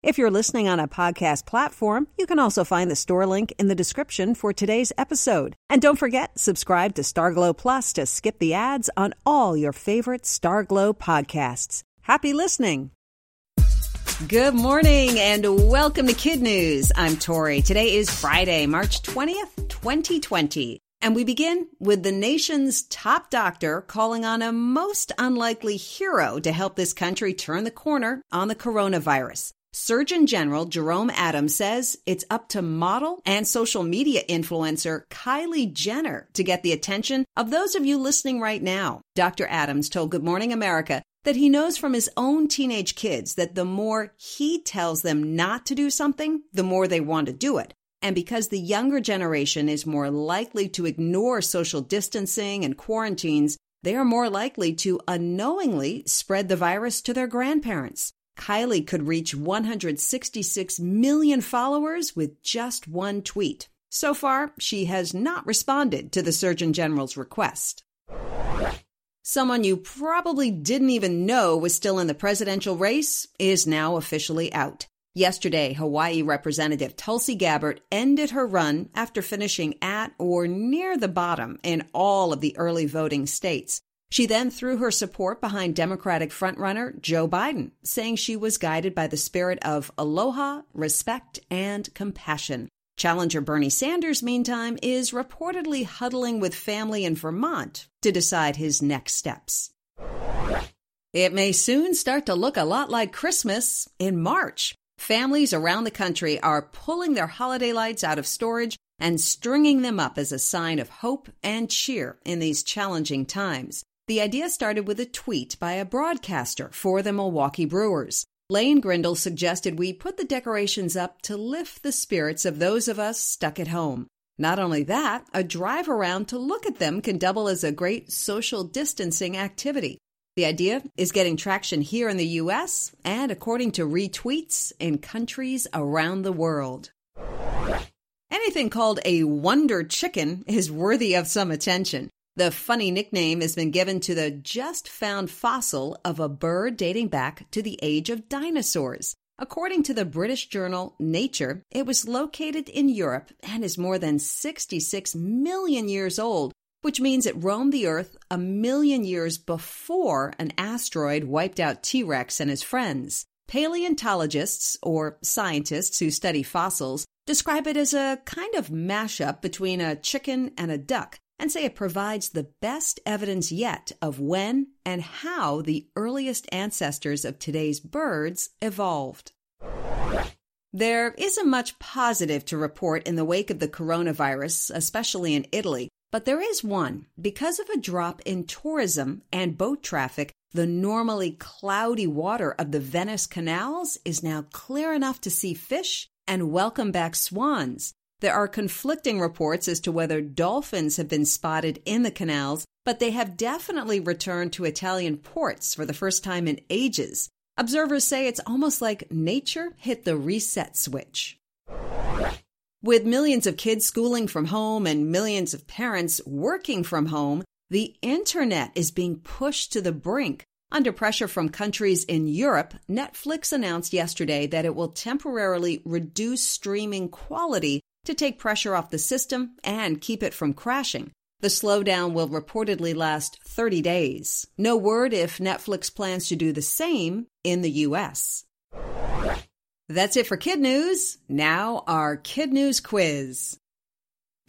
If you're listening on a podcast platform, you can also find the store link in the description for today's episode. And don't forget, subscribe to Starglow Plus to skip the ads on all your favorite Starglow podcasts. Happy listening! Good morning and welcome to Kid News. I'm Tori. Today is Friday, March 20th, 2020. And we begin with the nation's top doctor calling on a most unlikely hero to help this country turn the corner on the coronavirus. Surgeon General Jerome Adams says it's up to model and social media influencer Kylie Jenner to get the attention of those of you listening right now. Dr. Adams told Good Morning America that he knows from his own teenage kids that the more he tells them not to do something, the more they want to do it. And because the younger generation is more likely to ignore social distancing and quarantines, they are more likely to unknowingly spread the virus to their grandparents. Kylie could reach 166 million followers with just one tweet. So far, she has not responded to the Surgeon General's request. Someone you probably didn't even know was still in the presidential race is now officially out. Yesterday, Hawaii Representative Tulsi Gabbard ended her run after finishing at or near the bottom in all of the early voting states. She then threw her support behind Democratic frontrunner Joe Biden, saying she was guided by the spirit of aloha, respect, and compassion. Challenger Bernie Sanders, meantime, is reportedly huddling with family in Vermont to decide his next steps. It may soon start to look a lot like Christmas in March. Families around the country are pulling their holiday lights out of storage and stringing them up as a sign of hope and cheer in these challenging times. The idea started with a tweet by a broadcaster for the Milwaukee Brewers. Lane Grindle suggested we put the decorations up to lift the spirits of those of us stuck at home. Not only that, a drive around to look at them can double as a great social distancing activity. The idea is getting traction here in the US and, according to retweets, in countries around the world. Anything called a wonder chicken is worthy of some attention. The funny nickname has been given to the just found fossil of a bird dating back to the age of dinosaurs. According to the British journal Nature, it was located in Europe and is more than 66 million years old, which means it roamed the Earth a million years before an asteroid wiped out T Rex and his friends. Paleontologists, or scientists who study fossils, describe it as a kind of mashup between a chicken and a duck and say it provides the best evidence yet of when and how the earliest ancestors of today's birds evolved. There isn't much positive to report in the wake of the coronavirus, especially in Italy, but there is one. Because of a drop in tourism and boat traffic, the normally cloudy water of the Venice canals is now clear enough to see fish and welcome back swans. There are conflicting reports as to whether dolphins have been spotted in the canals, but they have definitely returned to Italian ports for the first time in ages. Observers say it's almost like nature hit the reset switch. With millions of kids schooling from home and millions of parents working from home, the internet is being pushed to the brink. Under pressure from countries in Europe, Netflix announced yesterday that it will temporarily reduce streaming quality to take pressure off the system and keep it from crashing. The slowdown will reportedly last 30 days. No word if Netflix plans to do the same in the US. That's it for Kid News. Now, our Kid News quiz.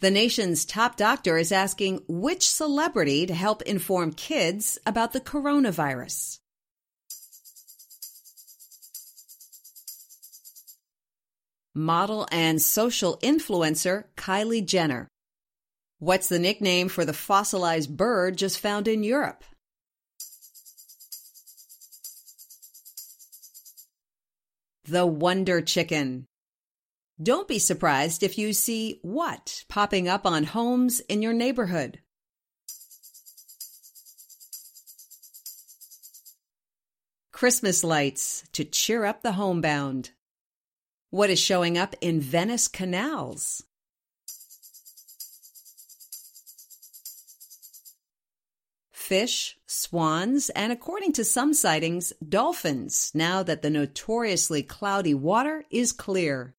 The nation's top doctor is asking which celebrity to help inform kids about the coronavirus. Model and social influencer Kylie Jenner. What's the nickname for the fossilized bird just found in Europe? The Wonder Chicken. Don't be surprised if you see what popping up on homes in your neighborhood. Christmas lights to cheer up the homebound. What is showing up in Venice canals? Fish, swans, and according to some sightings, dolphins, now that the notoriously cloudy water is clear.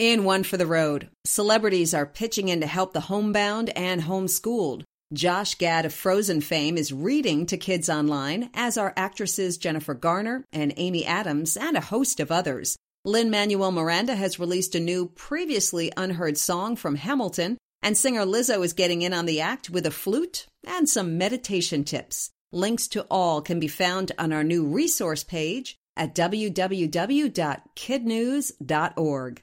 In One for the Road, celebrities are pitching in to help the homebound and homeschooled. Josh Gad of Frozen fame is reading to kids online, as are actresses Jennifer Garner and Amy Adams and a host of others. Lin Manuel Miranda has released a new, previously unheard song from Hamilton, and singer Lizzo is getting in on the act with a flute and some meditation tips. Links to all can be found on our new resource page at www.kidnews.org.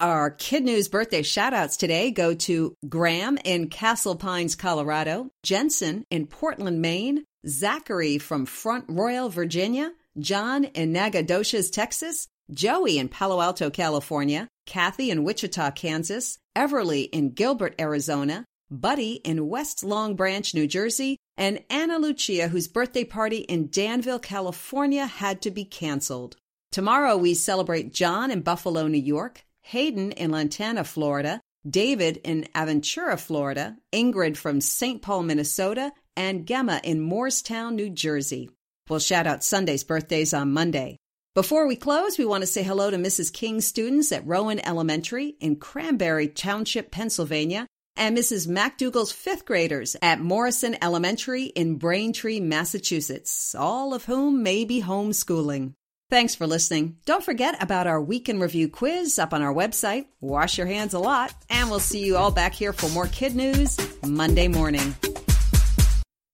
Our Kid News birthday shoutouts today go to Graham in Castle Pines, Colorado, Jensen in Portland, Maine, Zachary from Front Royal, Virginia, John in Nacogdoches, Texas, Joey in Palo Alto, California, Kathy in Wichita, Kansas, Everly in Gilbert, Arizona, Buddy in West Long Branch, New Jersey, and Anna Lucia, whose birthday party in Danville, California had to be canceled. Tomorrow we celebrate John in Buffalo, New York, Hayden in Lantana, Florida, David in Aventura, Florida, Ingrid from St. Paul, Minnesota, and Gemma in Morristown, New Jersey. We'll shout out Sunday's birthdays on Monday. Before we close, we want to say hello to Mrs. King's students at Rowan Elementary in Cranberry Township, Pennsylvania, and Mrs. MacDougall's fifth graders at Morrison Elementary in Braintree, Massachusetts, all of whom may be homeschooling. Thanks for listening. Don't forget about our week in review quiz up on our website. Wash your hands a lot, and we'll see you all back here for more kid news Monday morning.